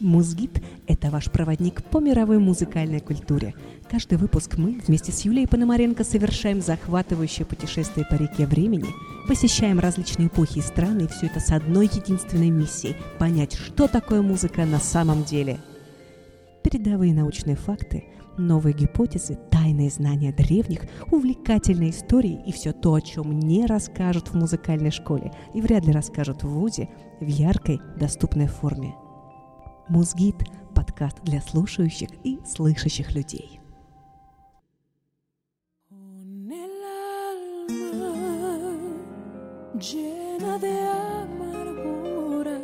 Музгид – это ваш проводник по мировой музыкальной культуре. Каждый выпуск мы вместе с Юлией Пономаренко совершаем захватывающее путешествие по реке времени, посещаем различные эпохи и страны, и все это с одной единственной миссией – понять, что такое музыка на самом деле. Передовые научные факты, новые гипотезы, тайные знания древних, увлекательные истории и все то, о чем не расскажут в музыкальной школе и вряд ли расскажут в ВУЗе в яркой, доступной форме – Музгид – подкаст для слушающих и слышащих людей. llena de amargura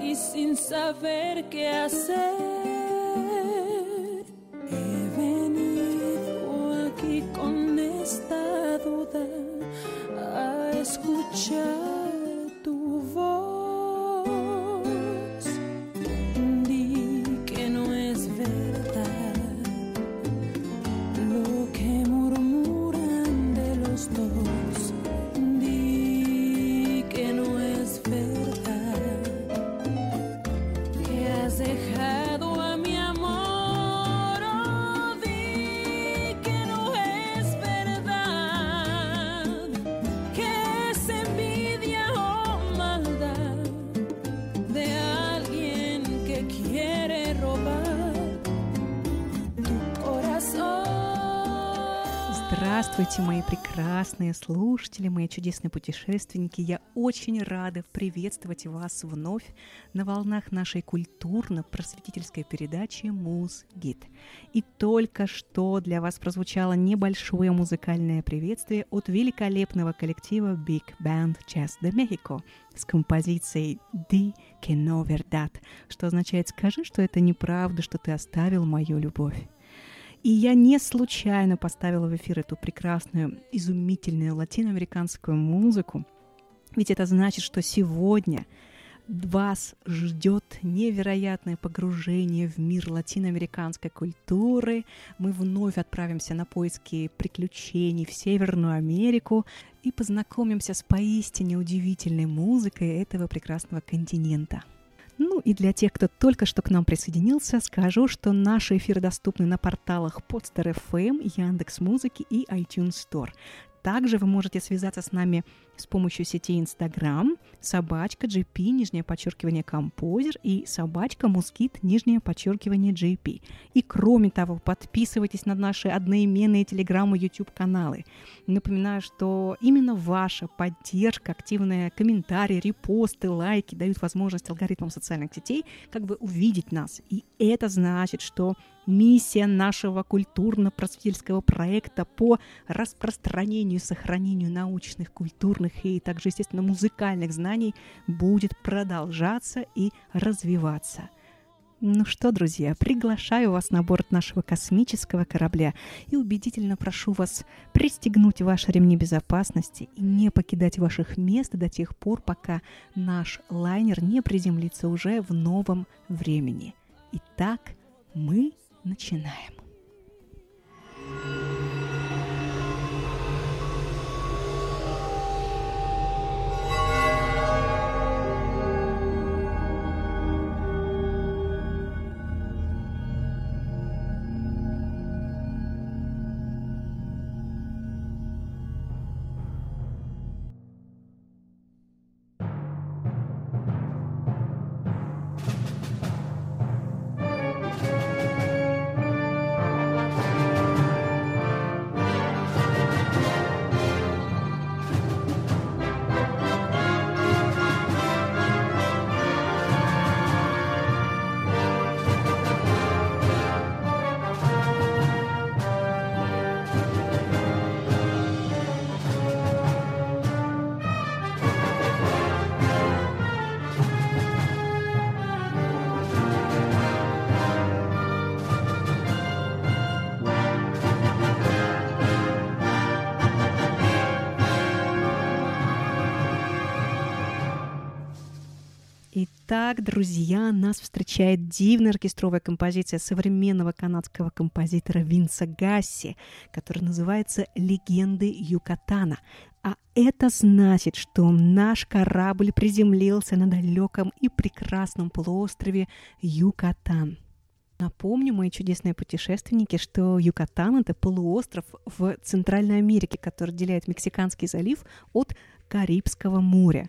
y sin saber qué hacer. Здравствуйте, мои прекрасные слушатели, мои чудесные путешественники. Я очень рада приветствовать вас вновь на волнах нашей культурно-просветительской передачи «Муз-гид». И только что для вас прозвучало небольшое музыкальное приветствие от великолепного коллектива Big Band Jazz de Mexico с композицией «Di que no verdad», что означает «Скажи, что это неправда, что ты оставил мою любовь». И я не случайно поставила в эфир эту прекрасную, изумительную латиноамериканскую музыку, ведь это значит, что сегодня вас ждет невероятное погружение в мир латиноамериканской культуры. Мы вновь отправимся на поиски приключений в Северную Америку и познакомимся с поистине удивительной музыкой этого прекрасного континента. Ну и для тех, кто только что к нам присоединился, скажу, что наши эфиры доступны на порталах Podster FM, Яндекс Музыки и iTunes Store. Также вы можете связаться с нами с помощью сети Instagram, собачка GP, нижнее подчеркивание композер и собачка Мускит, нижнее подчеркивание JP. И кроме того, подписывайтесь на наши одноименные телеграммы YouTube каналы. Напоминаю, что именно ваша поддержка, активные комментарии, репосты, лайки дают возможность алгоритмам социальных сетей как бы увидеть нас. И это значит, что миссия нашего культурно-просветительского проекта по распространению и сохранению научных, культурных и также, естественно, музыкальных знаний будет продолжаться и развиваться. Ну что, друзья, приглашаю вас на борт нашего космического корабля и убедительно прошу вас пристегнуть ваши ремни безопасности и не покидать ваших мест до тех пор, пока наш лайнер не приземлится уже в новом времени. Итак, мы начинаем. Итак, друзья, нас встречает дивная оркестровая композиция современного канадского композитора Винса Гасси, которая называется «Легенды Юкатана». А это значит, что наш корабль приземлился на далеком и прекрасном полуострове Юкатан. Напомню, мои чудесные путешественники, что Юкатан — это полуостров в Центральной Америке, который отделяет Мексиканский залив от Карибского моря.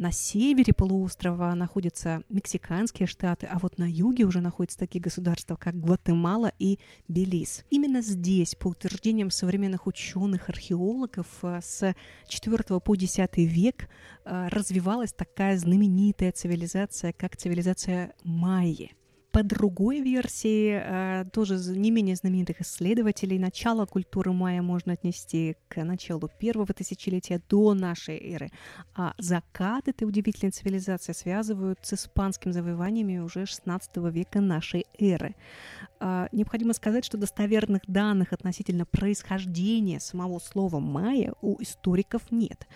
На севере полуострова находятся мексиканские штаты, а вот на юге уже находятся такие государства, как Гватемала и Белиз. Именно здесь, по утверждениям современных ученых, археологов, э, с 4 по 10 век э, развивалась такая знаменитая цивилизация, как цивилизация Майи. По другой версии, э, тоже не менее знаменитых исследователей, начало культуры майя можно отнести к началу первого тысячелетия до нашей эры, а закат этой удивительной цивилизации связывают с испанскими завоеваниями уже XVI века нашей эры. А, необходимо сказать, что достоверных данных относительно происхождения самого слова майя у историков нет.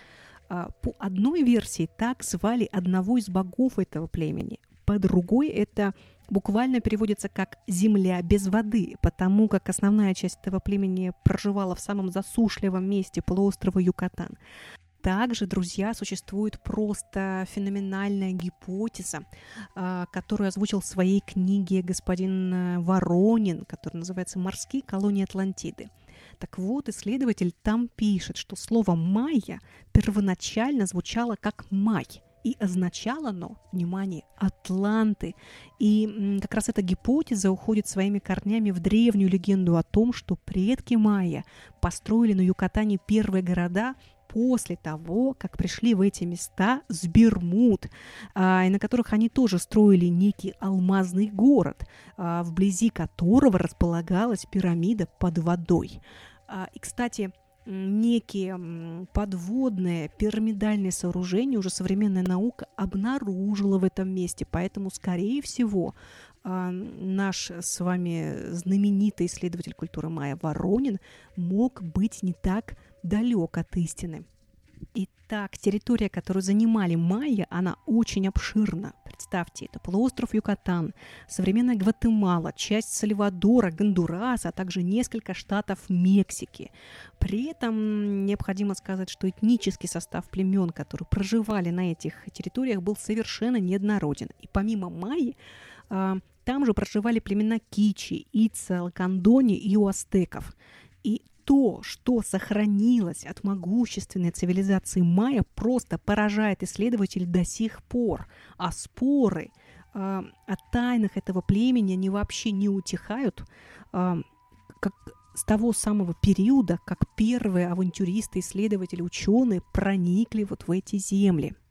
А, по одной версии так звали одного из богов этого племени. По другой это буквально переводится как «земля без воды», потому как основная часть этого племени проживала в самом засушливом месте полуострова Юкатан. Также, друзья, существует просто феноменальная гипотеза, а, которую озвучил в своей книге господин э, Воронин, которая называется «Морские колонии Атлантиды». Так вот, исследователь там пишет, что слово «майя» первоначально звучало как «май», и означало оно, внимание, Атланты. И как раз эта гипотеза уходит своими корнями в древнюю легенду о том, что предки майя построили на Юкатане первые города после того, как пришли в эти места с Бермуд, а, и на которых они тоже строили некий алмазный город, а, вблизи которого располагалась пирамида под водой. А, и, кстати, некие подводные пирамидальные сооружения уже современная наука обнаружила в этом месте. Поэтому, скорее всего, а, наш с вами знаменитый исследователь культуры Майя Воронин мог быть не так далек от истины. Итак, территория, которую занимали майя, она очень обширна. Представьте, это полуостров Юкатан, современная Гватемала, часть Сальвадора, Гондураса, а также несколько штатов Мексики. При этом необходимо сказать, что этнический состав племен, которые проживали на этих территориях, был совершенно неоднороден. И помимо майи, а, там же проживали племена Кичи, Ица, Лакандони и у астеков. И то, что сохранилось от могущественной цивилизации майя, просто поражает исследователей до сих пор. А споры э, о тайнах этого племени, они вообще не утихают, э, как с того самого периода, как первые авантюристы, исследователи, ученые проникли вот в эти земли –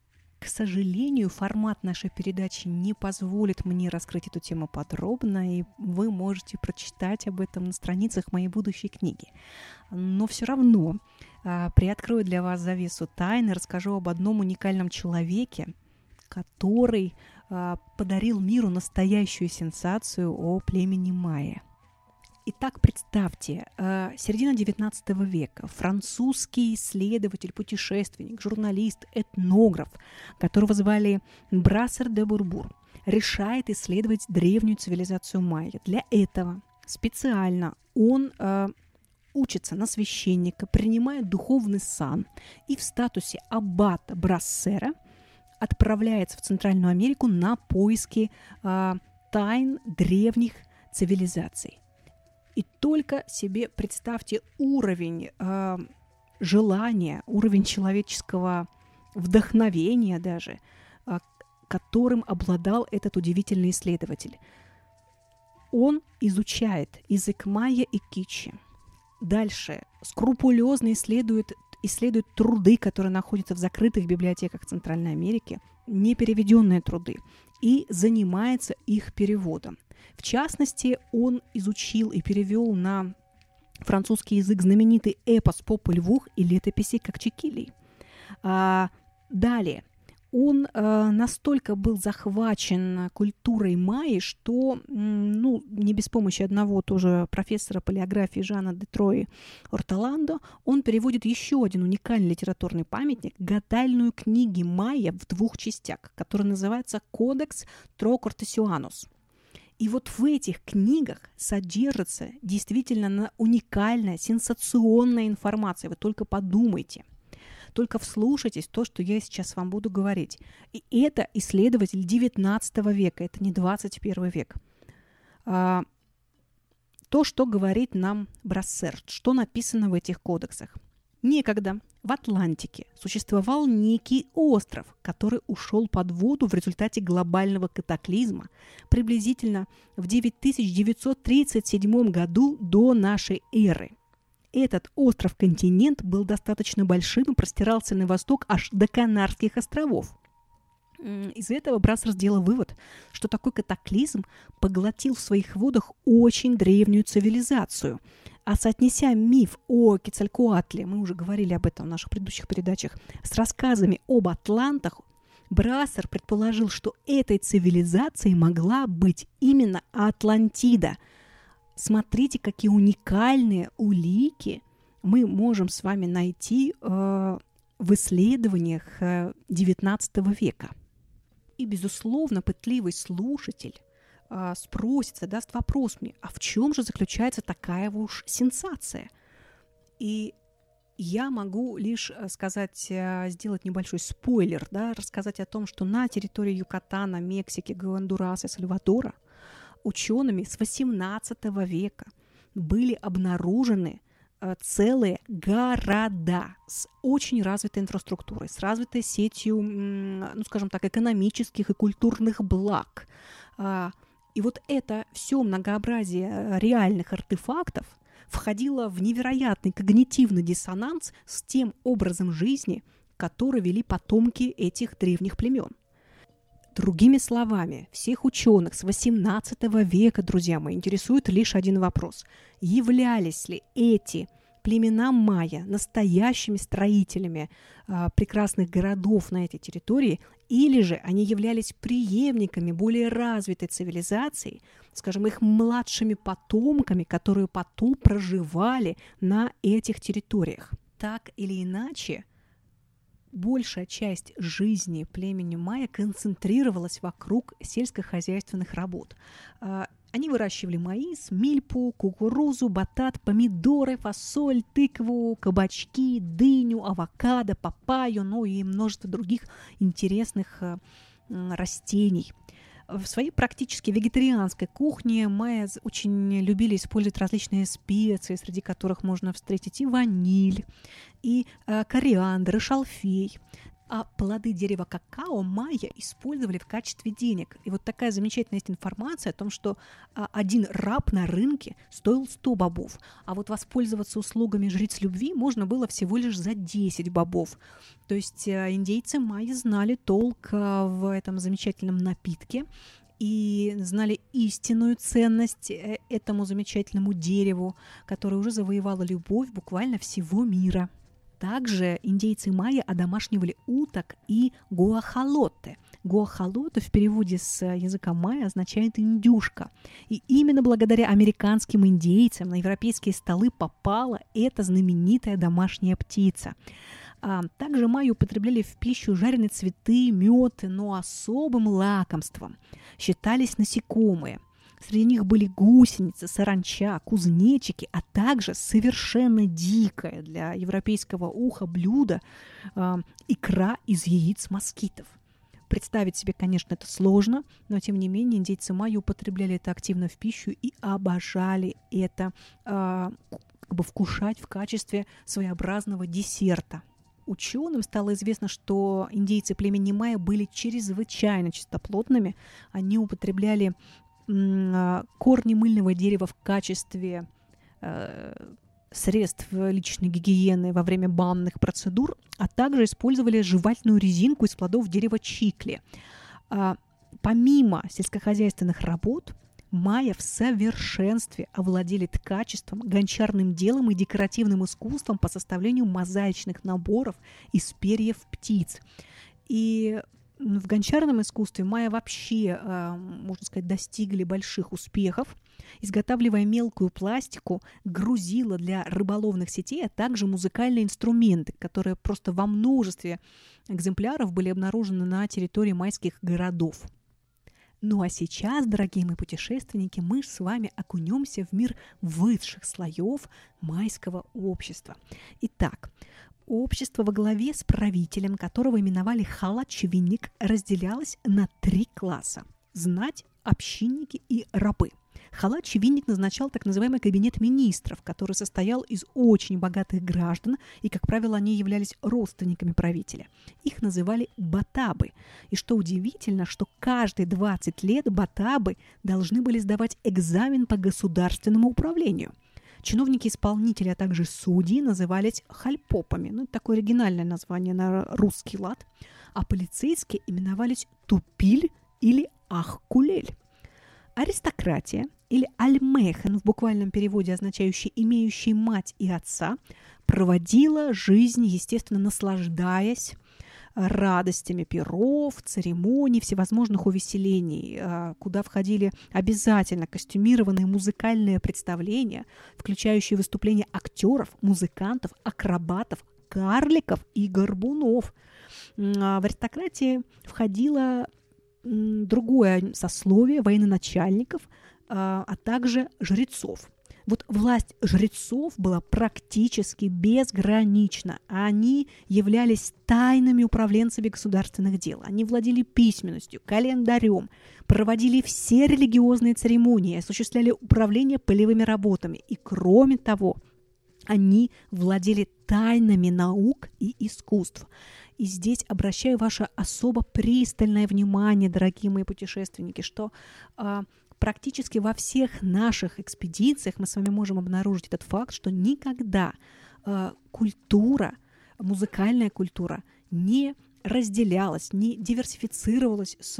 к сожалению, формат нашей передачи не позволит мне раскрыть эту тему подробно, и вы можете прочитать об этом на страницах моей будущей книги. Но все равно а, приоткрою для вас завесу тайны, расскажу об одном уникальном человеке, который а, подарил миру настоящую сенсацию о племени Майя – Итак, представьте, э, середина XIX века, французский исследователь, путешественник, журналист, этнограф, которого звали Брассер де Бурбур, решает исследовать древнюю цивилизацию майя. Для этого специально он э, учится на священника, принимает духовный сан и в статусе аббата Брассера отправляется в Центральную Америку на поиски э, тайн древних цивилизаций. И только себе представьте уровень э, желания, уровень человеческого вдохновения даже, э, которым обладал этот удивительный исследователь. Он изучает язык майя и кичи. Дальше скрупулезно исследует, исследует труды, которые находятся в закрытых библиотеках Центральной Америки, непереведенные труды, и занимается их переводом. В частности, он изучил и перевел на французский язык знаменитый эпос «Попы львух» и летописи Кокчекилий. А, далее, он э, настолько был захвачен культурой майи, что, ну, не без помощи одного тоже профессора полиографии Жана де Трои Орталандо, он переводит еще один уникальный литературный памятник, гадальную книгу майя в двух частях, которая называется «Кодекс Трокортесианус». И вот в этих книгах содержится действительно уникальная, сенсационная информация. Вы только подумайте. Только вслушайтесь то, что я сейчас вам буду говорить. И это исследователь 19 века, это не 21 век. А, то, что говорит нам Брассерт, что написано в этих кодексах. Некогда в Атлантике существовал некий остров, который ушел под воду в результате глобального катаклизма приблизительно в 9937 году до нашей эры. Этот остров-континент был достаточно большим и простирался на восток аж до Канарских островов. Из этого Брасер сделал вывод, что такой катаклизм поглотил в своих водах очень древнюю цивилизацию – а соотнеся миф о Кецалькуатле, мы уже говорили об этом в наших предыдущих передачах, с рассказами об атлантах, Брассер предположил, что этой цивилизацией могла быть именно Атлантида. Смотрите, какие уникальные улики мы можем с вами найти э, в исследованиях XIX э, века. И, безусловно, пытливый слушатель а, спросит, задаст вопрос мне, а в чем же заключается такая уж сенсация? И я могу лишь э, сказать, э, сделать небольшой спойлер, да, рассказать о том, что на территории Юкатана, Мексики, Гондураса, Сальвадора учеными с 18 века были обнаружены э, целые города с очень развитой инфраструктурой, с развитой сетью, ну, скажем так, экономических и культурных благ, а, и вот это все многообразие э, реальных артефактов входило в невероятный когнитивный диссонанс с тем образом жизни, который вели потомки этих древних племен. Другими словами, всех ученых с XVIII века, друзья мои, интересует лишь один вопрос. Являлись ли эти племена майя настоящими строителями а, прекрасных городов на этой территории, или же они являлись преемниками более развитой цивилизации, скажем, их младшими потомками, которые потом проживали на этих территориях. Так или иначе, большая часть жизни племени майя концентрировалась вокруг сельскохозяйственных работ. Они выращивали маис, мильпу, кукурузу, батат, помидоры, фасоль, тыкву, кабачки, дыню, авокадо, папайю, ну и множество других интересных э, растений. В своей практически вегетарианской кухне майя очень любили использовать различные специи, среди которых можно встретить и ваниль, и э, кориандр, и шалфей а плоды дерева какао майя использовали в качестве денег. И вот такая замечательная есть информация о том, что а, один раб на рынке стоил 100 бобов, а вот воспользоваться услугами жриц любви можно было всего лишь за 10 бобов. То есть а, индейцы майя знали толк а, в этом замечательном напитке, и знали истинную ценность э, этому замечательному дереву, которое уже завоевало любовь буквально всего мира. Также индейцы майя одомашнивали уток и гуахалоты. Гуахалоты в переводе с языка майя означает «индюшка». И именно благодаря американским индейцам на европейские столы попала эта знаменитая домашняя птица. А, также майя употребляли в пищу жареные цветы, мед, но особым лакомством считались насекомые – Среди них были гусеницы, саранча, кузнечики, а также совершенно дикое для европейского уха блюдо э, икра из яиц москитов. Представить себе, конечно, это сложно, но тем не менее индейцы майя употребляли это активно в пищу и обожали это э, как бы вкушать в качестве своеобразного десерта. Ученым стало известно, что индейцы племени майя были чрезвычайно чистоплотными. Они употребляли корни мыльного дерева в качестве э, средств личной гигиены во время банных процедур, а также использовали жевательную резинку из плодов дерева чикли. А, помимо сельскохозяйственных работ, майя в совершенстве овладели ткачеством, гончарным делом и декоративным искусством по составлению мозаичных наборов из перьев птиц. И в гончарном искусстве майя вообще, а, можно сказать, достигли больших успехов, изготавливая мелкую пластику, грузила для рыболовных сетей, а также музыкальные инструменты, которые просто во множестве экземпляров были обнаружены на территории майских городов. Ну а сейчас, дорогие мои путешественники, мы с вами окунемся в мир высших слоев майского общества. Итак, Общество во главе с правителем, которого именовали халачевинник, разделялось на три класса – знать, общинники и рабы – Халат Винник назначал так называемый кабинет министров, который состоял из очень богатых граждан, и, как правило, они являлись родственниками правителя. Их называли батабы. И что удивительно, что каждые 20 лет батабы должны были сдавать экзамен по государственному управлению – Чиновники-исполнители, а также судьи назывались хальпопами. Ну, это такое оригинальное название на русский лад. А полицейские именовались тупиль или ахкулель. Аристократия или альмехен в буквальном переводе означающий «имеющий мать и отца», проводила жизнь, естественно, наслаждаясь радостями перов, церемоний, всевозможных увеселений, а, куда входили обязательно костюмированные музыкальные представления, включающие выступления актеров, музыкантов, акробатов, карликов и горбунов. А, в аристократии входило другое сословие военачальников, а, а также жрецов. Вот власть жрецов была практически безгранична. Они являлись тайными управленцами государственных дел. Они владели письменностью, календарем, проводили все религиозные церемонии, осуществляли управление полевыми работами. И кроме того, они владели тайнами наук и искусств. И здесь обращаю ваше особо пристальное внимание, дорогие мои путешественники, что э, практически во всех наших экспедициях мы с вами можем обнаружить этот факт, что никогда э, культура, музыкальная культура не разделялась, не диверсифицировалась с,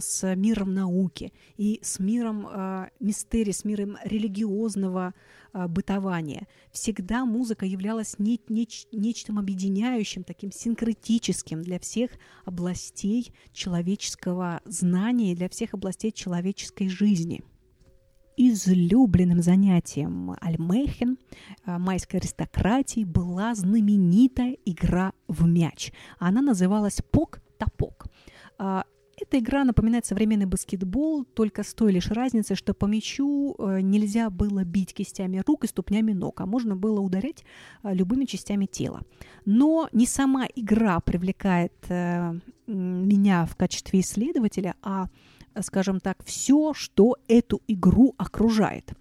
с миром науки и с миром э, мистерии, с миром религиозного э, бытования. Всегда музыка являлась не, не, нечто объединяющим, таким синкретическим для всех областей человеческого знания, для всех областей человеческой жизни – излюбленным занятием Альмехен, э, майской аристократии, была знаменитая игра в мяч. Она называлась «Пок-топок». А, эта игра напоминает современный баскетбол, только с той лишь разницей, что по мячу э, нельзя было бить кистями рук и ступнями ног, а можно было ударять э, любыми частями тела. Но не сама игра привлекает меня в качестве исследователя, а скажем так, все, что эту игру окружает.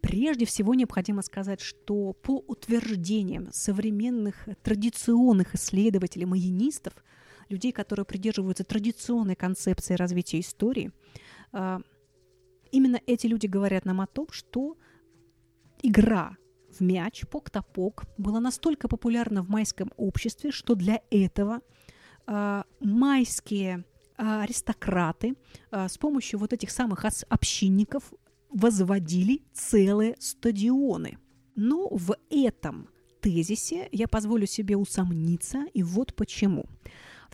Прежде всего необходимо сказать, что по утверждениям современных традиционных исследователей, маянистов, людей, которые придерживаются традиционной концепции развития истории, а, именно эти люди говорят нам о том, что игра в мяч, пок-топок, была настолько популярна в майском обществе, что для этого а, майские аристократы а, с помощью вот этих самых общинников возводили целые стадионы. Но в этом тезисе я позволю себе усомниться, и вот почему.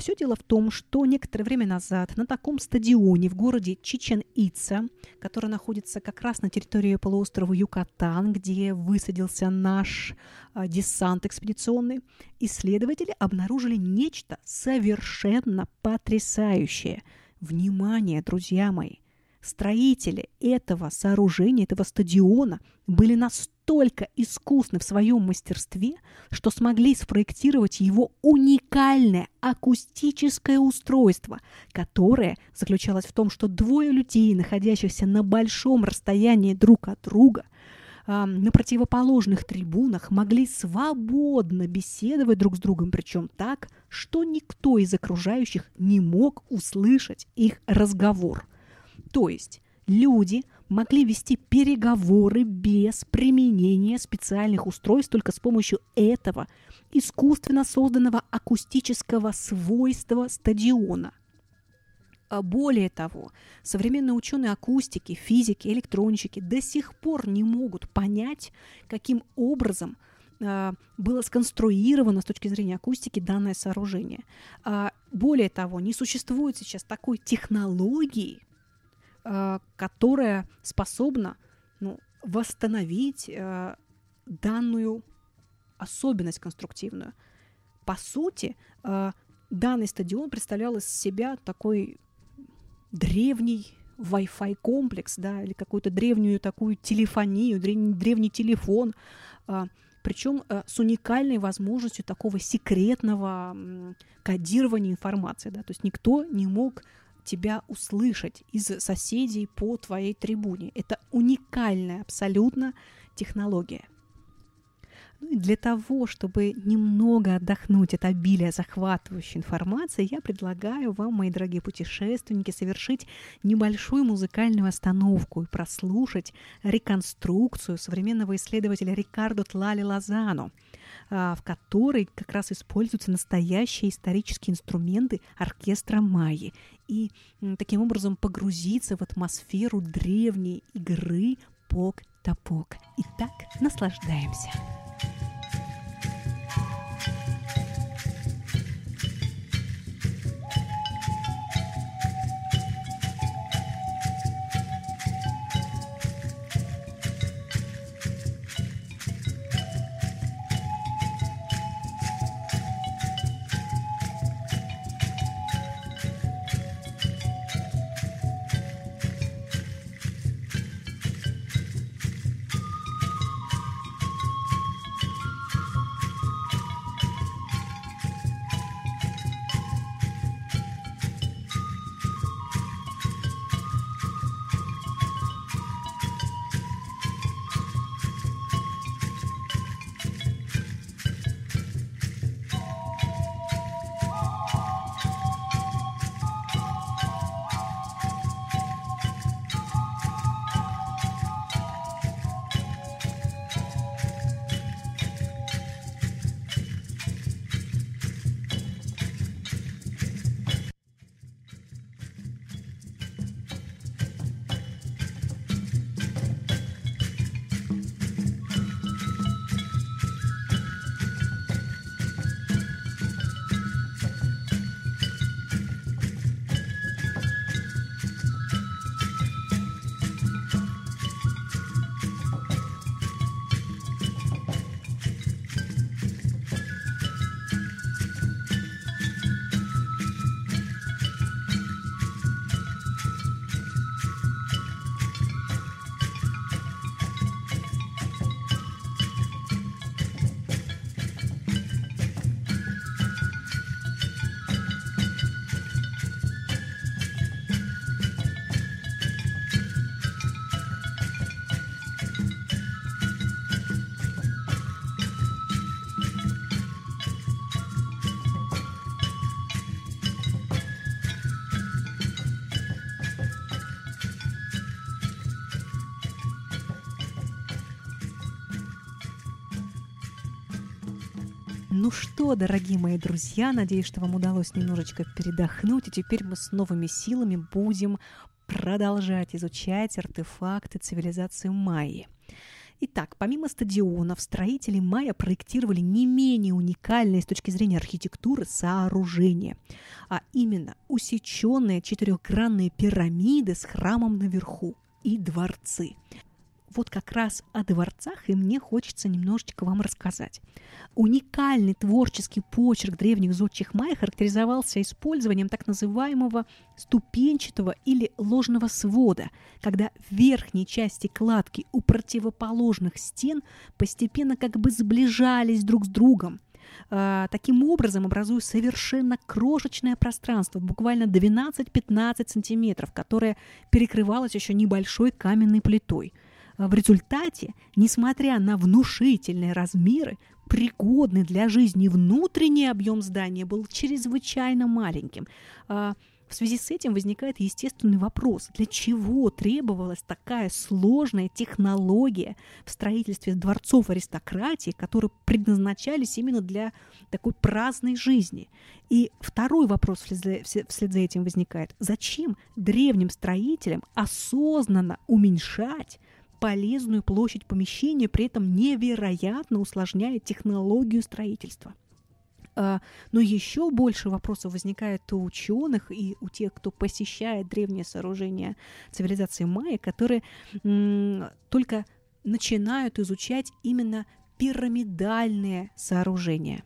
Все дело в том, что некоторое время назад на таком стадионе в городе Чичен-Ица, который находится как раз на территории полуострова Юкатан, где высадился наш а, десант экспедиционный, исследователи обнаружили нечто совершенно потрясающее. Внимание, друзья мои! Строители этого сооружения, этого стадиона были настолько искусны в своем мастерстве, что смогли спроектировать его уникальное акустическое устройство, которое заключалось в том, что двое людей, находящихся на большом расстоянии друг от друга, на противоположных трибунах могли свободно беседовать друг с другом, причем так, что никто из окружающих не мог услышать их разговор. То есть люди могли вести переговоры без применения специальных устройств только с помощью этого искусственно созданного акустического свойства стадиона. А более того, современные ученые акустики, физики, электронщики до сих пор не могут понять, каким образом э, было сконструировано с точки зрения акустики данное сооружение. А более того, не существует сейчас такой технологии, которая способна ну, восстановить э, данную особенность конструктивную. По сути, э, данный стадион представлял из себя такой древний Wi-Fi комплекс, да, или какую-то древнюю такую телефонию, древний, древний телефон, причем э, с уникальной возможностью такого секретного кодирования информации. Да? То есть никто не мог тебя услышать из соседей по твоей трибуне. Это уникальная абсолютно технология. Ну и для того, чтобы немного отдохнуть от обилия захватывающей информации, я предлагаю вам, мои дорогие путешественники, совершить небольшую музыкальную остановку и прослушать реконструкцию современного исследователя Рикардо Тлали Лозано, а, в которой как раз используются настоящие исторические инструменты оркестра Майи и таким образом погрузиться в атмосферу древней игры пок-топок. Итак, наслаждаемся. Что, дорогие мои друзья, надеюсь, что вам удалось немножечко передохнуть, и теперь мы с новыми силами будем продолжать изучать артефакты цивилизации майи. Итак, помимо стадионов, строители майя проектировали не менее уникальные с точки зрения архитектуры сооружения, а именно усеченные четырехгранные пирамиды с храмом наверху и дворцы вот как раз о дворцах и мне хочется немножечко вам рассказать. Уникальный творческий почерк древних зодчих майя характеризовался использованием так называемого ступенчатого или ложного свода, когда верхние части кладки у противоположных стен постепенно как бы сближались друг с другом, а, таким образом образуя совершенно крошечное пространство, буквально 12-15 сантиметров, которое перекрывалось еще небольшой каменной плитой – в результате, несмотря на внушительные размеры, пригодный для жизни внутренний объем здания был чрезвычайно маленьким. А, в связи с этим возникает естественный вопрос, для чего требовалась такая сложная технология в строительстве дворцов аристократии, которые предназначались именно для такой праздной жизни. И второй вопрос вслед за этим возникает. Зачем древним строителям осознанно уменьшать полезную площадь помещения, при этом невероятно усложняя технологию строительства. А, но еще больше вопросов возникает у ученых и у тех, кто посещает древние сооружения цивилизации майя, которые только начинают изучать именно пирамидальные сооружения.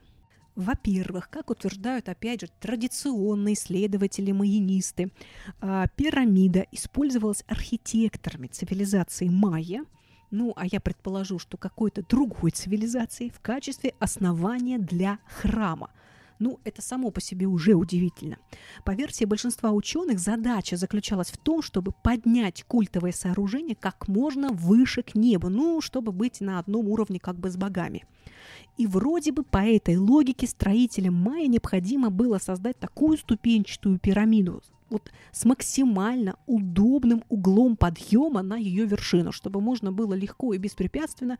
Во-первых, как утверждают, опять же, традиционные исследователи-майянисты, а, пирамида использовалась архитекторами цивилизации майя ну, а я предположу, что какой-то другой цивилизации в качестве основания для храма. Ну, это само по себе уже удивительно. По версии большинства ученых, задача заключалась в том, чтобы поднять культовое сооружение как можно выше к небу, ну, чтобы быть на одном уровне как бы с богами. И вроде бы по этой логике строителям майя необходимо было создать такую ступенчатую пирамиду вот с максимально удобным углом подъема на ее вершину, чтобы можно было легко и беспрепятственно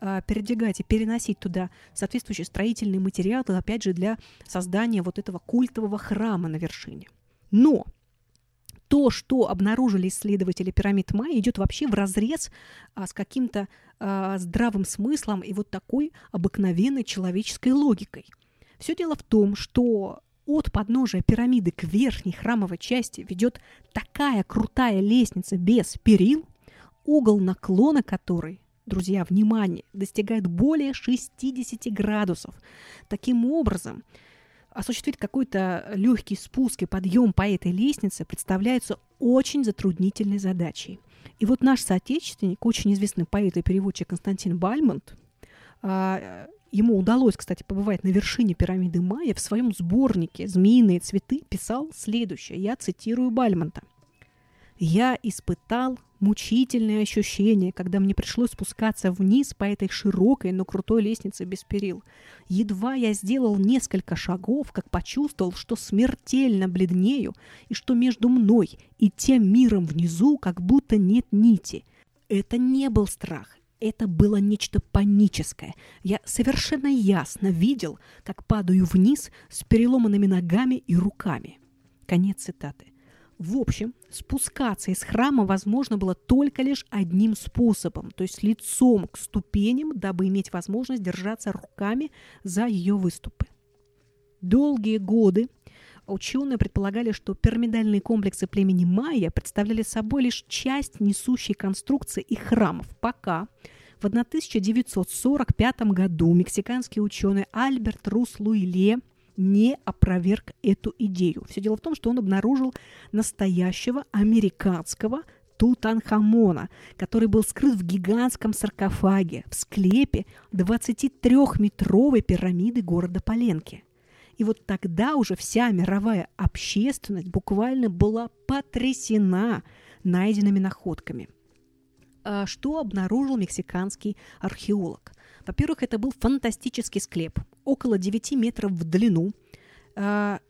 э, передвигать и переносить туда соответствующие строительные материалы, опять же, для создания вот этого культового храма на вершине. Но то, что обнаружили исследователи пирамид Майя, идет вообще в разрез а, с каким-то а, здравым смыслом и вот такой обыкновенной человеческой логикой. Все дело в том, что от подножия пирамиды к верхней храмовой части ведет такая крутая лестница без перил, угол наклона которой, друзья, внимание, достигает более 60 градусов. Таким образом, осуществить какой-то легкий спуск и подъем по этой лестнице представляется очень затруднительной задачей. И вот наш соотечественник, очень известный поэт и переводчик Константин Бальмонт, а, ему удалось, кстати, побывать на вершине пирамиды Майя, в своем сборнике «Змеиные цветы» писал следующее, я цитирую Бальмонта. «Я испытал мучительное ощущение, когда мне пришлось спускаться вниз по этой широкой, но крутой лестнице без перил. Едва я сделал несколько шагов, как почувствовал, что смертельно бледнею, и что между мной и тем миром внизу как будто нет нити. Это не был страх, это было нечто паническое. Я совершенно ясно видел, как падаю вниз с переломанными ногами и руками. Конец цитаты. В общем, спускаться из храма возможно было только лишь одним способом, то есть лицом к ступеням, дабы иметь возможность держаться руками за ее выступы. Долгие годы ученые предполагали, что пирамидальные комплексы племени майя представляли собой лишь часть несущей конструкции их храмов, пока в 1945 году мексиканский ученый Альберт Рус Луиле не опроверг эту идею. Все дело в том, что он обнаружил настоящего американского Тутанхамона, который был скрыт в гигантском саркофаге в склепе 23-метровой пирамиды города Поленки. И вот тогда уже вся мировая общественность буквально была потрясена найденными находками. А что обнаружил мексиканский археолог? Во-первых, это был фантастический склеп, около 9 метров в длину, 4 а,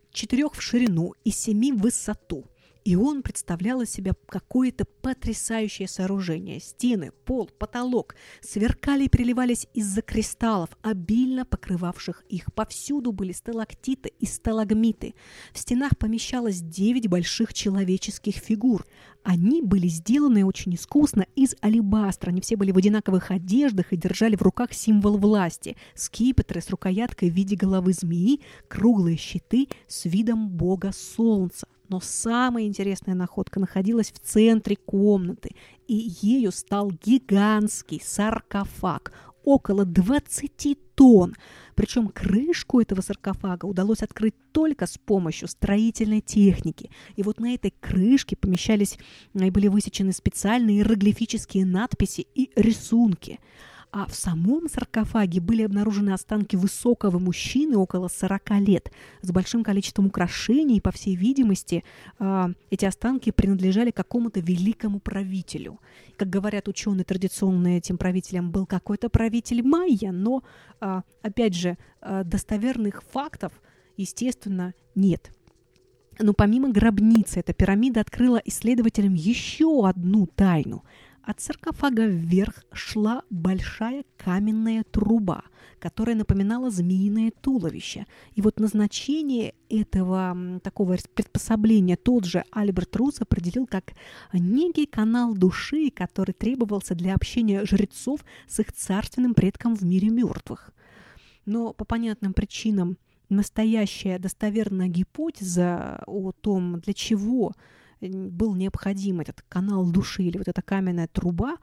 в ширину и 7 в высоту – и он представлял из себя какое-то потрясающее сооружение. Стены, пол, потолок сверкали и переливались из-за кристаллов, обильно покрывавших их. Повсюду были сталактиты и сталагмиты. В стенах помещалось девять больших человеческих фигур. Они были сделаны очень искусно из алебастра. Они все были в одинаковых одеждах и держали в руках символ власти. Скипетры с рукояткой в виде головы змеи, круглые щиты с видом бога солнца. Но самая интересная находка находилась в центре комнаты, и ею стал гигантский саркофаг, около 20 тонн. Причем крышку этого саркофага удалось открыть только с помощью строительной техники. И вот на этой крышке помещались и были высечены специальные иероглифические надписи и рисунки – а в самом саркофаге были обнаружены останки высокого мужчины около 40 лет с большим количеством украшений, по всей видимости, а, эти останки принадлежали какому-то великому правителю. Как говорят ученые, традиционно этим правителем был какой-то правитель майя, но, а, опять же, а, достоверных фактов, естественно, нет. Но помимо гробницы, эта пирамида открыла исследователям еще одну тайну – от саркофага вверх шла большая каменная труба, которая напоминала змеиное туловище. И вот назначение этого такого приспособления тот же Альберт Рус определил как некий канал души, который требовался для общения жрецов с их царственным предком в мире мертвых. Но по понятным причинам настоящая достоверная гипотеза о том, для чего был необходим этот канал души или вот эта каменная труба,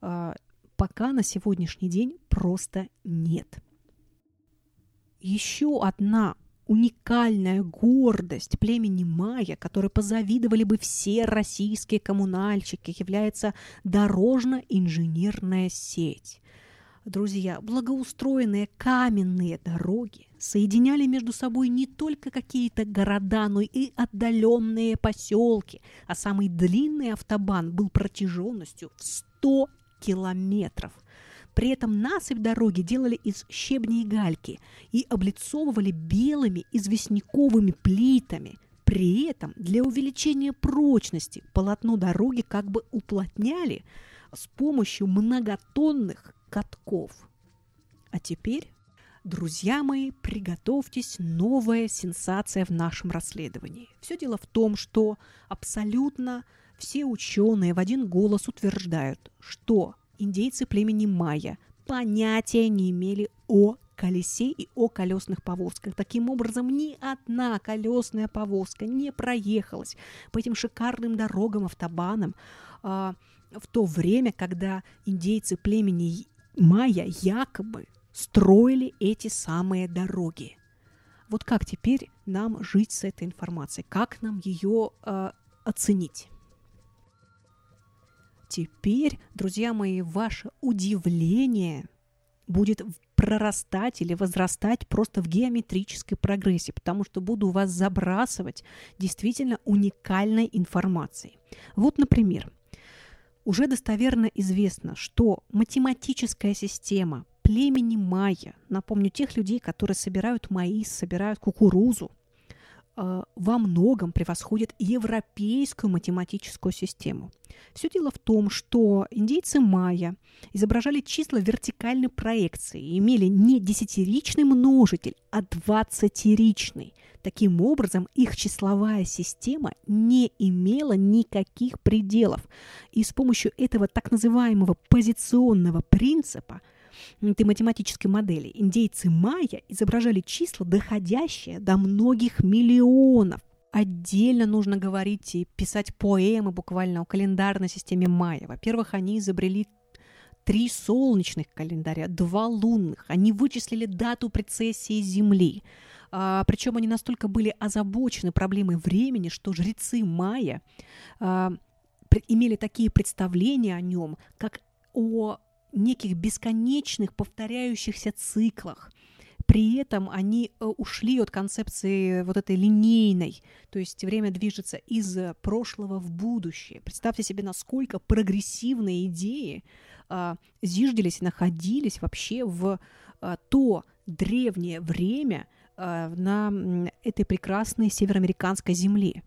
а, пока на сегодняшний день просто нет. Еще одна уникальная гордость племени майя, которой позавидовали бы все российские коммунальщики, является дорожно-инженерная сеть. Друзья, благоустроенные каменные дороги соединяли между собой не только какие-то города, но и отдаленные поселки, а самый длинный автобан был протяженностью в 100 километров. При этом насыпь дороги делали из щебня и гальки и облицовывали белыми известняковыми плитами. При этом для увеличения прочности полотно дороги как бы уплотняли с помощью многотонных катков. А теперь, друзья мои, приготовьтесь, новая сенсация в нашем расследовании. Все дело в том, что абсолютно все ученые в один голос утверждают, что индейцы племени майя понятия не имели о колесе и о колесных повозках. Таким образом, ни одна колесная повозка не проехалась по этим шикарным дорогам, автобанам э, в то время, когда индейцы племени майя якобы строили эти самые дороги. Вот как теперь нам жить с этой информацией? Как нам ее э, оценить? Теперь, друзья мои, ваше удивление будет прорастать или возрастать просто в геометрической прогрессии, потому что буду вас забрасывать действительно уникальной информацией. Вот, например, уже достоверно известно, что математическая система племени майя, напомню, тех людей, которые собирают маис, собирают кукурузу, э, во многом превосходит европейскую математическую систему. Все дело в том, что индейцы майя изображали числа вертикальной проекции и имели не десятиричный множитель, а двадцатиричный. Таким образом, их числовая система не имела никаких пределов. И с помощью этого так называемого позиционного принципа этой математической модели индейцы майя изображали числа, доходящие до многих миллионов. Отдельно нужно говорить и писать поэмы буквально о календарной системе майя. Во-первых, они изобрели три солнечных календаря, два лунных. Они вычислили дату прецессии Земли. А, причем они настолько были озабочены проблемой времени, что жрецы майя а, имели такие представления о нем, как о неких бесконечных повторяющихся циклах. При этом они э, ушли от концепции вот этой линейной, то есть время движется из прошлого в будущее. Представьте себе, насколько прогрессивные идеи а, зиждились и находились вообще в а, то древнее время, Э, на этой прекрасной североамериканской земле.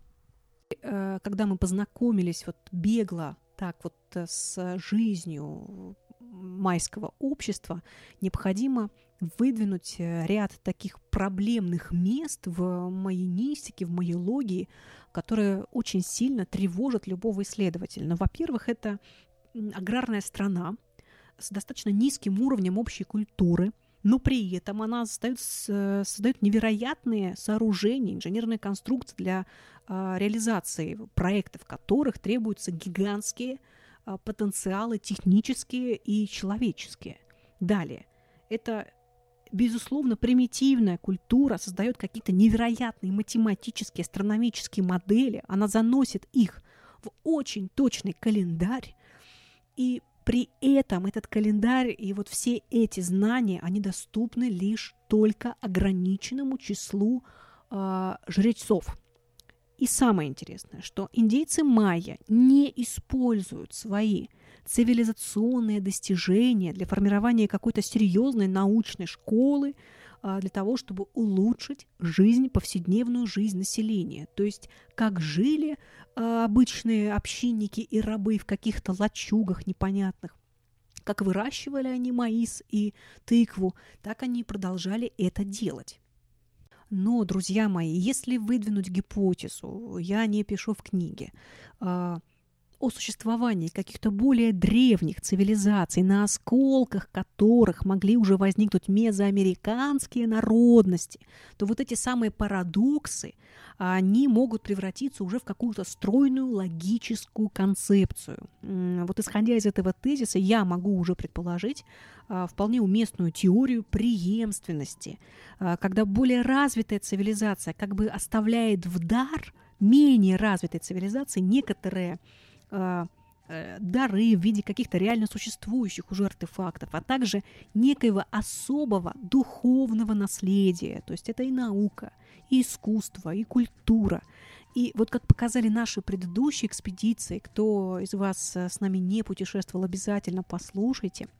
Э, когда мы познакомились вот бегло так вот э, с жизнью майского общества, необходимо выдвинуть ряд таких проблемных мест в майонистике, в майологии, которые очень сильно тревожат любого исследователя. Но, во-первых, это аграрная страна с достаточно низким уровнем общей культуры – но при этом она создает, создает невероятные сооружения, инженерные конструкции для а, реализации проектов, которых требуются гигантские а, потенциалы технические и человеческие. Далее, это безусловно, примитивная культура создает какие-то невероятные математические, астрономические модели, она заносит их в очень точный календарь, и при этом этот календарь и вот все эти знания, они доступны лишь только ограниченному числу э, жрецов. И самое интересное, что индейцы майя не используют свои цивилизационные достижения для формирования какой-то серьезной научной школы, для того, чтобы улучшить жизнь, повседневную жизнь населения. То есть как жили а, обычные общинники и рабы в каких-то лачугах непонятных, как выращивали они маис и тыкву, так они продолжали это делать. Но, друзья мои, если выдвинуть гипотезу, я не пишу в книге, а, о существовании каких-то более древних цивилизаций, на осколках которых могли уже возникнуть мезоамериканские народности, то вот эти самые парадоксы, они могут превратиться уже в какую-то стройную логическую концепцию. Вот исходя из этого тезиса, я могу уже предположить а, вполне уместную теорию преемственности, а, когда более развитая цивилизация как бы оставляет в дар менее развитой цивилизации некоторые дары в виде каких-то реально существующих уже артефактов, а также некоего особого духовного наследия. То есть это и наука, и искусство, и культура. И вот как показали наши предыдущие экспедиции, кто из вас э, с нами не путешествовал, обязательно послушайте – Э,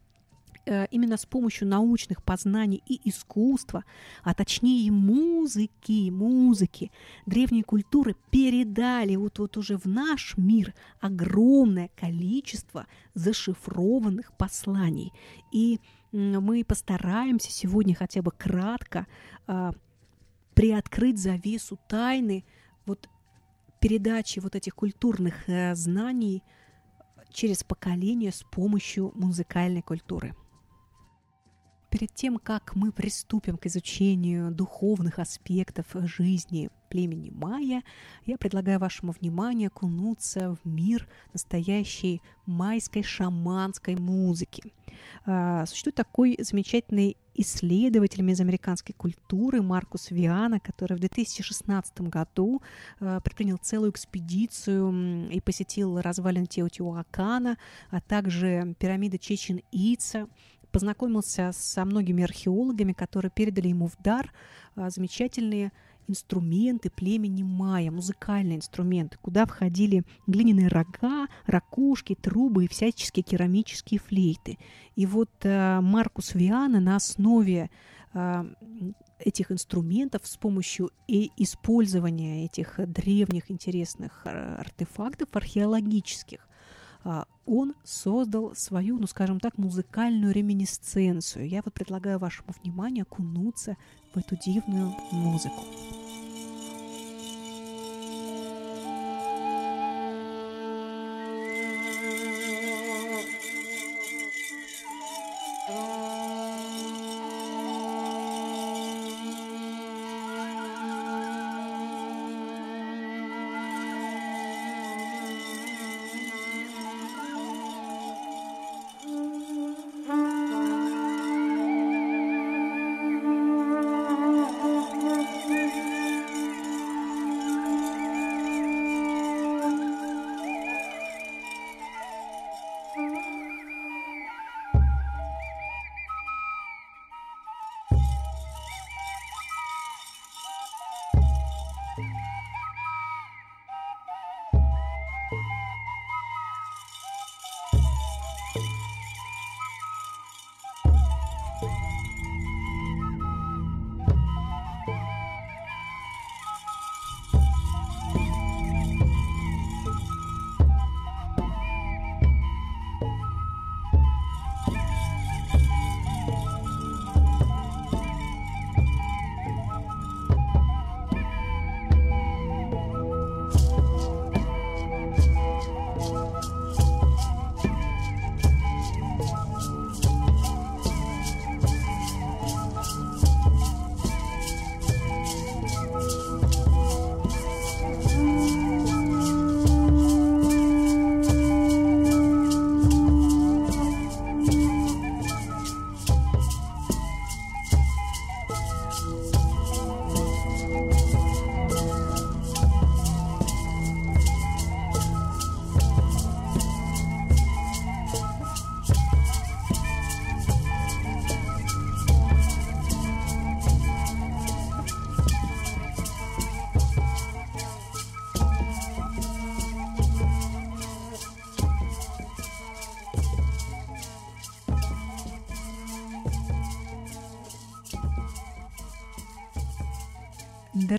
именно с помощью научных познаний и искусства, а точнее музыки, музыки, древние культуры передали вот, вот уже в наш мир огромное количество зашифрованных посланий. И мы постараемся сегодня хотя бы кратко а, приоткрыть завесу тайны вот передачи вот этих культурных а, знаний через поколение с помощью музыкальной культуры. Перед тем, как мы приступим к изучению духовных аспектов жизни племени майя, я предлагаю вашему вниманию окунуться в мир настоящей майской шаманской музыки. А, существует такой замечательный исследователь мезоамериканской культуры Маркус Виана, который в 2016 году а, предпринял целую экспедицию и посетил развалины Теотиуакана, а также пирамиды Чечен-Ица, познакомился со многими археологами, которые передали ему в дар а, замечательные инструменты племени майя, музыкальные инструменты, куда входили глиняные рога, ракушки, трубы и всяческие керамические флейты. И вот э, Маркус Виана на основе э, этих инструментов с помощью и использования этих древних интересных артефактов археологических а, он создал свою, ну скажем так, музыкальную реминисценцию. Я вот предлагаю вашему вниманию окунуться в эту дивную музыку.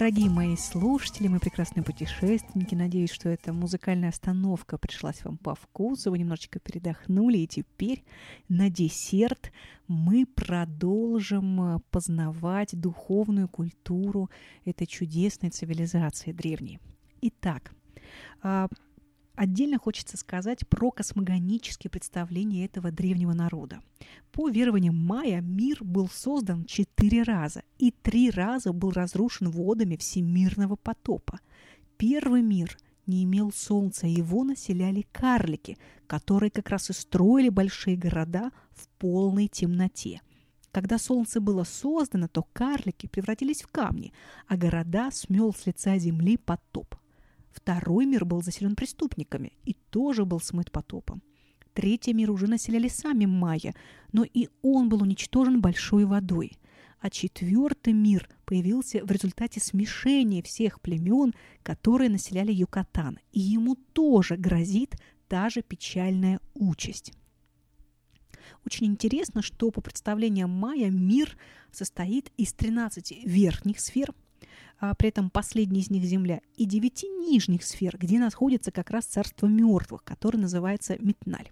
Дорогие мои слушатели, мои прекрасные путешественники, надеюсь, что эта музыкальная остановка пришлась вам по вкусу, вы немножечко передохнули, и теперь на десерт мы продолжим э, познавать духовную культуру этой чудесной цивилизации древней. Итак, а, отдельно хочется сказать про космогонические представления этого древнего народа. По верованиям майя мир был создан четыре раза и три раза был разрушен водами всемирного потопа. Первый мир не имел солнца, его населяли карлики, которые как раз и строили большие города в полной темноте. Когда солнце было создано, то карлики превратились в камни, а города смел с лица земли потоп. Второй мир был заселен преступниками и тоже был смыт потопом. Третий мир уже населяли сами майя, но и он был уничтожен большой водой. А четвертый мир появился в результате смешения всех племен, которые населяли Юкатан, и ему тоже грозит та же печальная участь. Очень интересно, что по представлениям майя мир состоит из 13 верхних сфер, а при этом последний из них Земля, и девяти нижних сфер, где находится как раз царство мертвых, которое называется Метналь.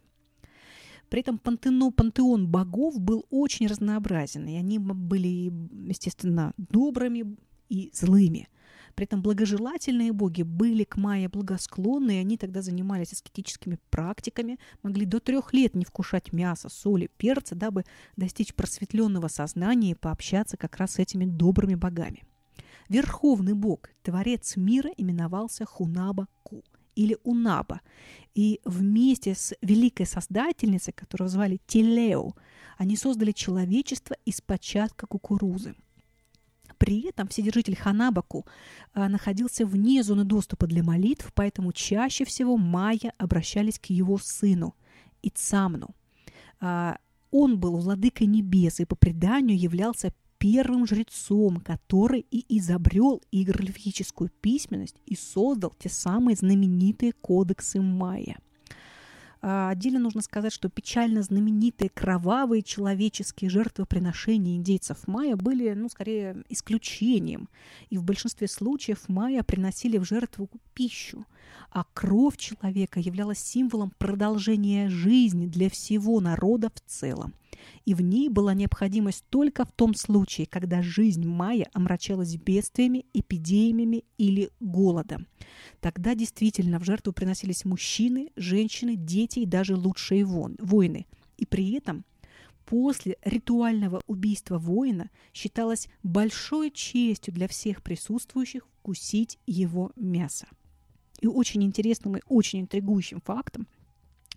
При этом пантеон, пантеон богов был очень разнообразен, и они были, естественно, добрыми и злыми. При этом благожелательные боги были к Майе благосклонны, и они тогда занимались аскетическими практиками, могли до трех лет не вкушать мясо, соли, перца, дабы достичь просветленного сознания и пообщаться как раз с этими добрыми богами. Верховный бог, творец мира, именовался Хунаба-Ку или Унаба. И вместе с великой создательницей, которую звали Телео, они создали человечество из початка кукурузы. При этом Вседержитель Ханабаку а, находился вне зоны доступа для молитв, поэтому чаще всего майя обращались к его сыну Ицамну. А, он был владыкой небес и по преданию являлся первым жрецом, который и изобрел иероглифическую письменность и создал те самые знаменитые кодексы майя. А, отдельно нужно сказать, что печально знаменитые кровавые человеческие жертвоприношения индейцев майя были, ну, скорее, исключением. И в большинстве случаев майя приносили в жертву пищу, а кровь человека являлась символом продолжения жизни для всего народа в целом и в ней была необходимость только в том случае, когда жизнь майя омрачалась бедствиями, эпидемиями или голодом. Тогда действительно в жертву приносились мужчины, женщины, дети и даже лучшие воины. И при этом после ритуального убийства воина считалось большой честью для всех присутствующих вкусить его мясо. И очень интересным и очень интригующим фактом –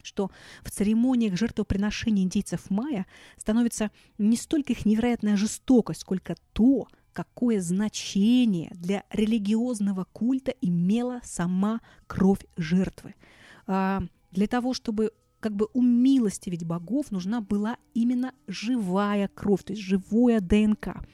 что в церемониях жертвоприношения индейцев майя становится не столько их невероятная жестокость, сколько то, какое значение для религиозного культа имела сама кровь жертвы. А, для того, чтобы как бы умилостивить богов, нужна была именно живая кровь, то есть живое ДНК.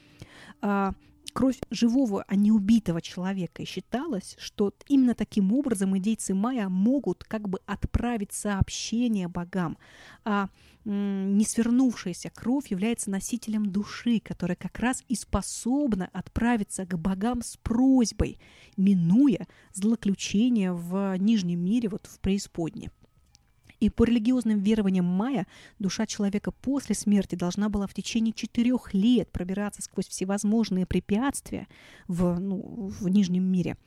Кровь живого, а не убитого человека. И считалось, что именно таким образом идейцы майя могут как бы отправить сообщение богам. А не свернувшаяся кровь является носителем души, которая как раз и способна отправиться к богам с просьбой, минуя злоключение в нижнем мире, вот в преисподне. И по религиозным верованиям майя душа человека после смерти должна была в течение четырех лет пробираться сквозь всевозможные препятствия в, ну, в Нижнем мире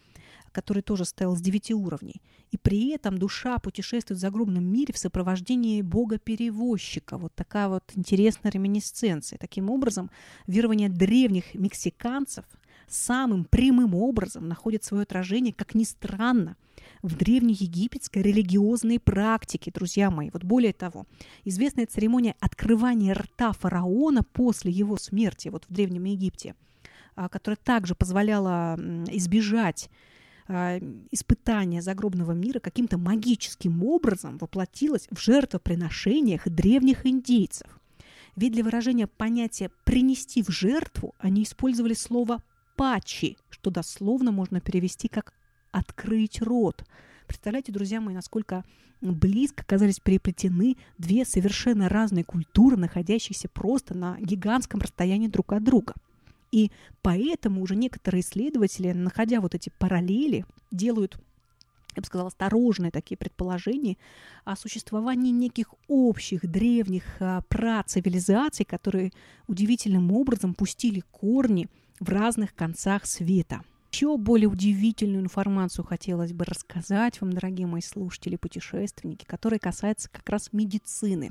который тоже стоял с девяти уровней. И при этом душа путешествует в загробном мире в сопровождении бога-перевозчика. Вот такая вот интересная реминисценция. Таким образом, верование древних мексиканцев самым прямым образом находит свое отражение, как ни странно, в древнеегипетской религиозной практике, друзья мои. Вот более того, известная церемония открывания рта фараона после его смерти вот в Древнем Египте, а, которая также позволяла избежать а, испытания загробного мира каким-то магическим образом воплотилась в жертвоприношениях древних индейцев. Ведь для выражения понятия «принести в жертву» они использовали слово «пачи», что дословно можно перевести как открыть рот. Представляете, друзья мои, насколько близко оказались переплетены две совершенно разные культуры, находящиеся просто на гигантском расстоянии друг от друга. И поэтому уже некоторые исследователи, находя вот эти параллели, делают я бы сказала, осторожные такие предположения о существовании неких общих древних а, працивилизаций, которые удивительным образом пустили корни в разных концах света – Еще более удивительную информацию хотелось бы рассказать вам, дорогие мои слушатели, путешественники, которая касается как раз медицины.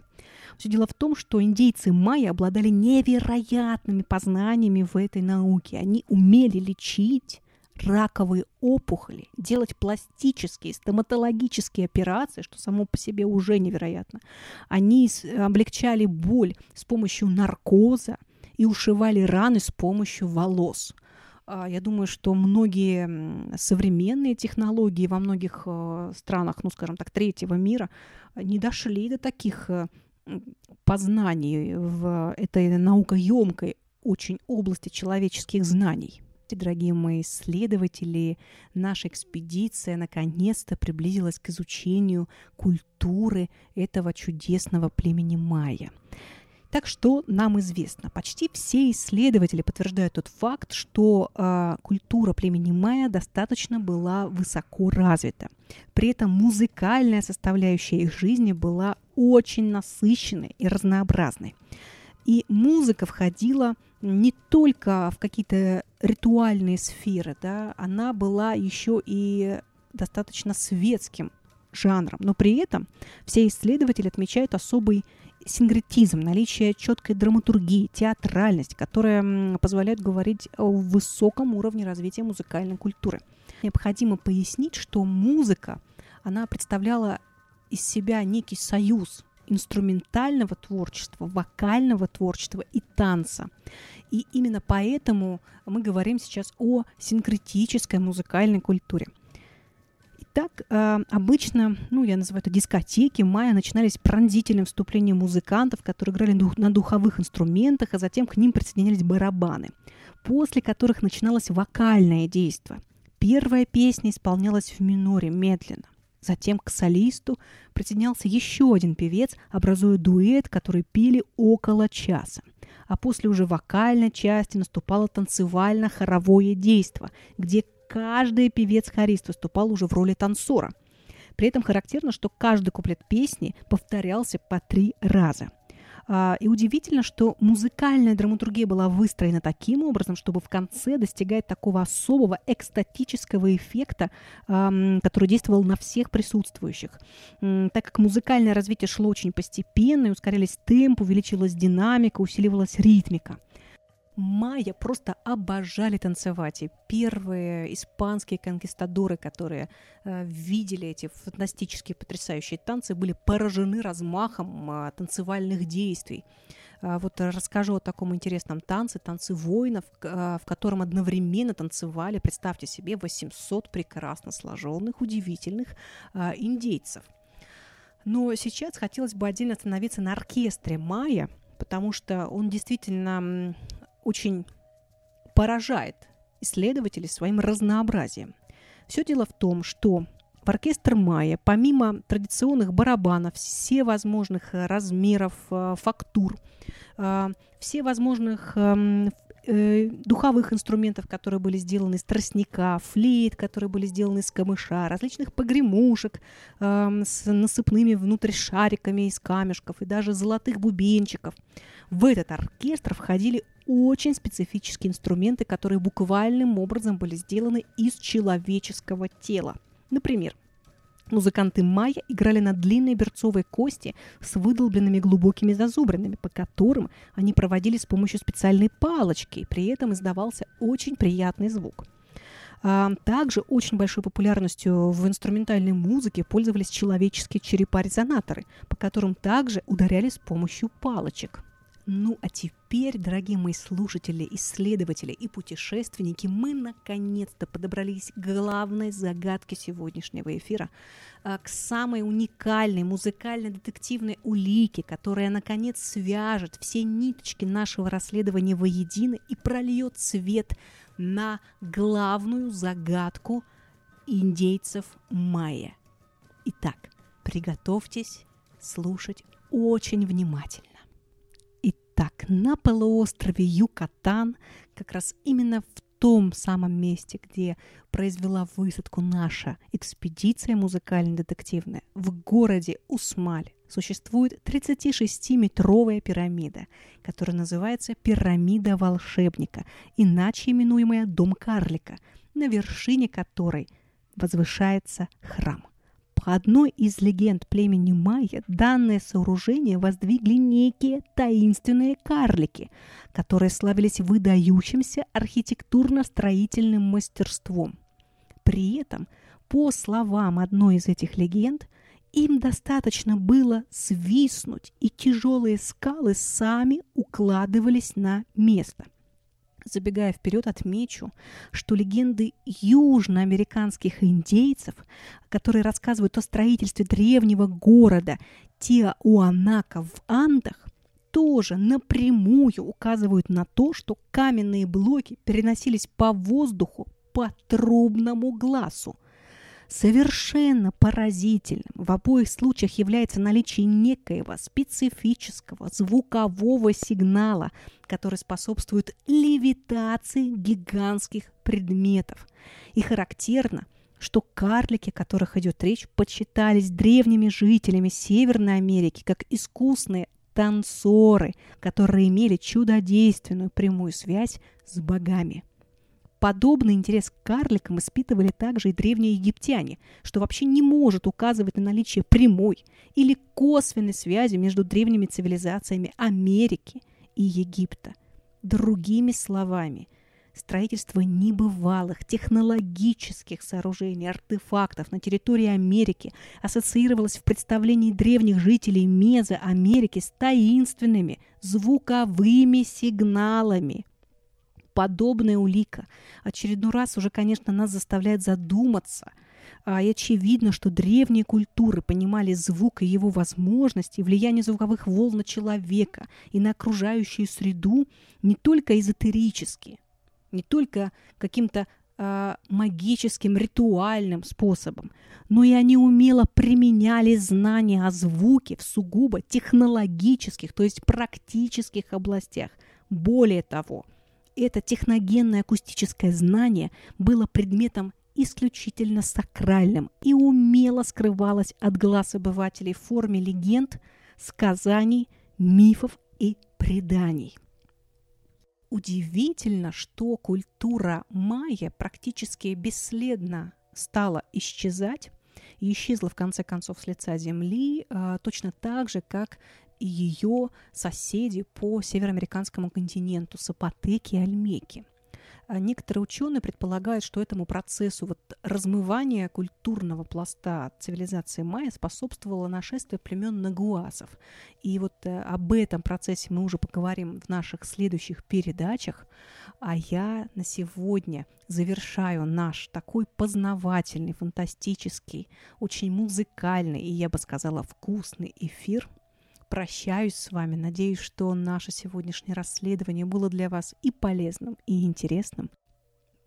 Все дело в том, что индейцы майя обладали невероятными познаниями в этой науке. Они умели лечить раковые опухоли, делать пластические, стоматологические операции, что само по себе уже невероятно. Они облегчали боль с помощью наркоза и ушивали раны с помощью волос. А, я думаю, что многие современные технологии во многих э, странах, ну, скажем так, третьего мира не дошли до таких э, познаний в этой наукоемкой очень области человеческих знаний. Дорогие мои исследователи, наша экспедиция наконец-то приблизилась к изучению культуры этого чудесного племени майя. Так что нам известно, почти все исследователи подтверждают тот факт, что э, культура племени майя достаточно была высоко развита. При этом музыкальная составляющая их жизни была очень насыщенной и разнообразной. И музыка входила не только в какие-то ритуальные сферы, да, она была еще и достаточно светским жанром. Но при этом все исследователи отмечают особый синкретизм, наличие четкой драматургии, театральность, которая позволяет говорить о высоком уровне развития музыкальной культуры. Необходимо пояснить, что музыка, она представляла из себя некий союз инструментального творчества, вокального творчества и танца. И именно поэтому мы говорим сейчас о синкретической музыкальной культуре – так, э, обычно, ну, я называю это дискотеки, мая начинались пронзительным вступлением музыкантов, которые играли на духовых инструментах, а затем к ним присоединялись барабаны, после которых начиналось вокальное действие. Первая песня исполнялась в миноре медленно. Затем к солисту присоединялся еще один певец, образуя дуэт, который пили около часа. А после уже вокальной части наступало танцевально-хоровое действие, где каждый певец-хорист выступал уже в роли танцора. При этом характерно, что каждый куплет песни повторялся по три раза. А, и удивительно, что музыкальная драматургия была выстроена таким образом, чтобы в конце достигать такого особого экстатического эффекта, который действовал на всех присутствующих. Так как музыкальное развитие шло очень постепенно, и ускорялись темп, увеличилась динамика, усиливалась ритмика – майя просто обожали танцевать. И первые испанские конкистадоры, которые э, видели эти фантастические, потрясающие танцы, были поражены размахом э, танцевальных действий. Э, вот расскажу о таком интересном танце, танцы воинов, э, в котором одновременно танцевали, представьте себе, 800 прекрасно сложенных, удивительных индейцев. Но сейчас хотелось бы отдельно остановиться на оркестре Майя, потому что он действительно очень поражает исследователей своим разнообразием. Все дело в том, что в оркестр Майя, помимо традиционных барабанов, все возможных э, размеров, э, фактур, э, все возможных эм, духовых инструментов, которые были сделаны из тростника, флейт, которые были сделаны из камыша, различных погремушек эм, с насыпными внутрь шариками из камешков и даже золотых бубенчиков. В этот оркестр входили очень специфические инструменты, которые буквальным образом были сделаны из человеческого тела. Например, Музыканты майя играли на длинной берцовой кости с выдолбленными глубокими зазубринами, по которым они проводили с помощью специальной палочки, и при этом издавался очень приятный звук. А, также очень большой популярностью в инструментальной музыке пользовались человеческие черепа-резонаторы, по которым также ударяли с помощью палочек. Ну а теперь, дорогие мои слушатели, исследователи и путешественники, мы наконец-то подобрались к главной загадке сегодняшнего эфира, а, к самой уникальной музыкально-детективной улике, которая наконец свяжет все ниточки нашего расследования воедино и прольет свет на главную загадку индейцев майя. Итак, приготовьтесь слушать очень внимательно. Так, на полуострове Юкатан, как раз именно в том самом месте, где произвела высадку наша экспедиция музыкально-детективная, в городе Усмаль, существует 36-метровая пирамида, которая называется пирамида волшебника, иначе именуемая Дом карлика. на вершине которой возвышается храм. По одной из легенд племени майя данное сооружение воздвигли некие таинственные карлики, которые славились выдающимся архитектурно-строительным мастерством. При этом, по словам одной из этих легенд, им достаточно было свистнуть, и тяжелые скалы сами укладывались на место – Забегая вперед, отмечу, что легенды южноамериканских индейцев, которые рассказывают о строительстве древнего города Тиауанака в Андах, тоже напрямую указывают на то, что каменные блоки переносились по воздуху по трубному глазу – Совершенно поразительным в обоих случаях является наличие некоего специфического звукового сигнала, который способствует левитации гигантских предметов. И характерно, что карлики, о которых идет речь, почитались древними жителями Северной Америки как искусные танцоры, которые имели чудодейственную прямую связь с богами. Подобный интерес к карликам испытывали также и древние египтяне, что вообще не может указывать на наличие прямой или косвенной связи между древними цивилизациями Америки и Египта. Другими словами, строительство небывалых технологических сооружений, артефактов на территории Америки ассоциировалось в представлении древних жителей Мезоамерики с таинственными звуковыми сигналами – подобная улика очередной раз уже, конечно, нас заставляет задуматься. А, и очевидно, что древние культуры понимали звук и его возможности, влияние звуковых волн на человека и на окружающую среду не только эзотерически, не только каким-то э, магическим, ритуальным способом, но и они умело применяли знания о звуке в сугубо технологических, то есть практических областях. Более того, это техногенное акустическое знание было предметом исключительно сакральным и умело скрывалось от глаз обывателей в форме легенд, сказаний, мифов и преданий. Удивительно, что культура майя практически бесследно стала исчезать и исчезла в конце концов с лица земли, а, точно так же, как и ее соседи по североамериканскому континенту, сапотеки и альмеки. А некоторые ученые предполагают, что этому процессу вот размывания культурного пласта цивилизации майя способствовало нашествие племен нагуасов. И вот э, об этом процессе мы уже поговорим в наших следующих передачах. А я на сегодня завершаю наш такой познавательный, фантастический, очень музыкальный и, я бы сказала, вкусный эфир – прощаюсь с вами. Надеюсь, что наше сегодняшнее расследование было для вас и полезным, и интересным.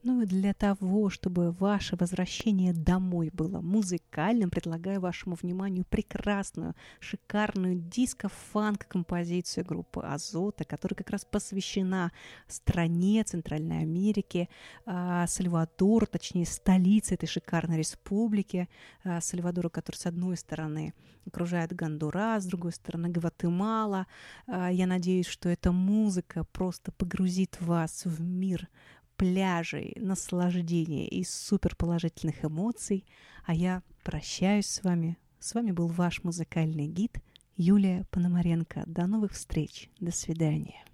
Ну и для того, чтобы ваше возвращение домой было музыкальным, предлагаю вашему вниманию прекрасную, шикарную диско-фанк-композицию группы Азота, которая как раз посвящена стране Центральной Америки, э, Сальвадору, точнее столице этой шикарной республики, э, Сальвадору, который с одной стороны окружает Гондурас, с другой стороны Гватемала. Э, я надеюсь, что эта музыка просто погрузит вас в мир пляжей, наслаждения и суперположительных эмоций. А я прощаюсь с вами. С вами был ваш музыкальный гид Юлия Пономаренко. До новых встреч. До свидания.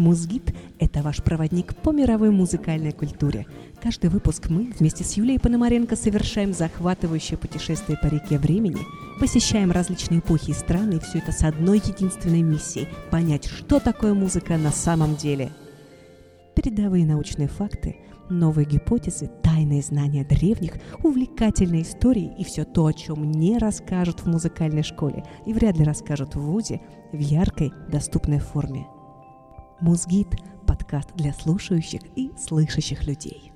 Музгид – это ваш проводник по мировой музыкальной культуре. Каждый выпуск мы вместе с Юлией Пономаренко совершаем захватывающее путешествие по реке времени, посещаем различные эпохи и страны, и все это с одной единственной миссией – понять, что такое музыка на самом деле. Передовые научные факты, новые гипотезы, тайные знания древних, увлекательные истории и все то, о чем не расскажут в музыкальной школе и вряд ли расскажут в ВУЗе в яркой, доступной форме – Музгид – подкаст для слушающих и слышащих людей.